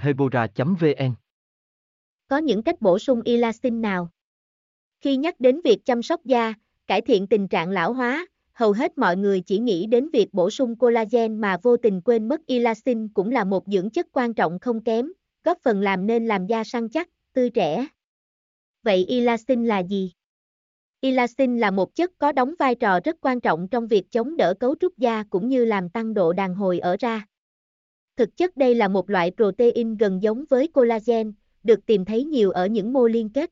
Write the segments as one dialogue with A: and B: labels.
A: hebora vn
B: có những cách bổ sung elastin nào khi nhắc đến việc chăm sóc da cải thiện tình trạng lão hóa hầu hết mọi người chỉ nghĩ đến việc bổ sung collagen mà vô tình quên mất elastin cũng là một dưỡng chất quan trọng không kém góp phần làm nên làm da săn chắc, tươi trẻ. Vậy elastin là gì? Elastin là một chất có đóng vai trò rất quan trọng trong việc chống đỡ cấu trúc da cũng như làm tăng độ đàn hồi ở da. Thực chất đây là một loại protein gần giống với collagen, được tìm thấy nhiều ở những mô liên kết.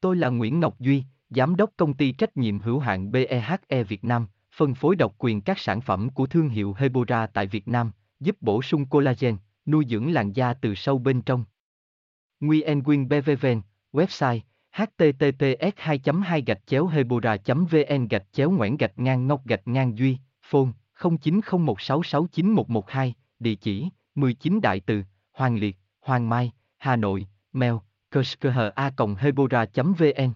A: Tôi là Nguyễn Ngọc Duy, Giám đốc công ty trách nhiệm hữu hạn BEHE Việt Nam, phân phối độc quyền các sản phẩm của thương hiệu Hebora tại Việt Nam, giúp bổ sung collagen, nuôi dưỡng làn da từ sâu bên trong. Nguyen Quyên BVVN, website https 2 2 gạch chéo hebora vn gạch chéo ngoãn gạch ngang ngọc gạch ngang duy phone 0901669112 địa chỉ 19 đại từ, hoàng liệt, hoàng mai, hà nội, mail a hebora vn.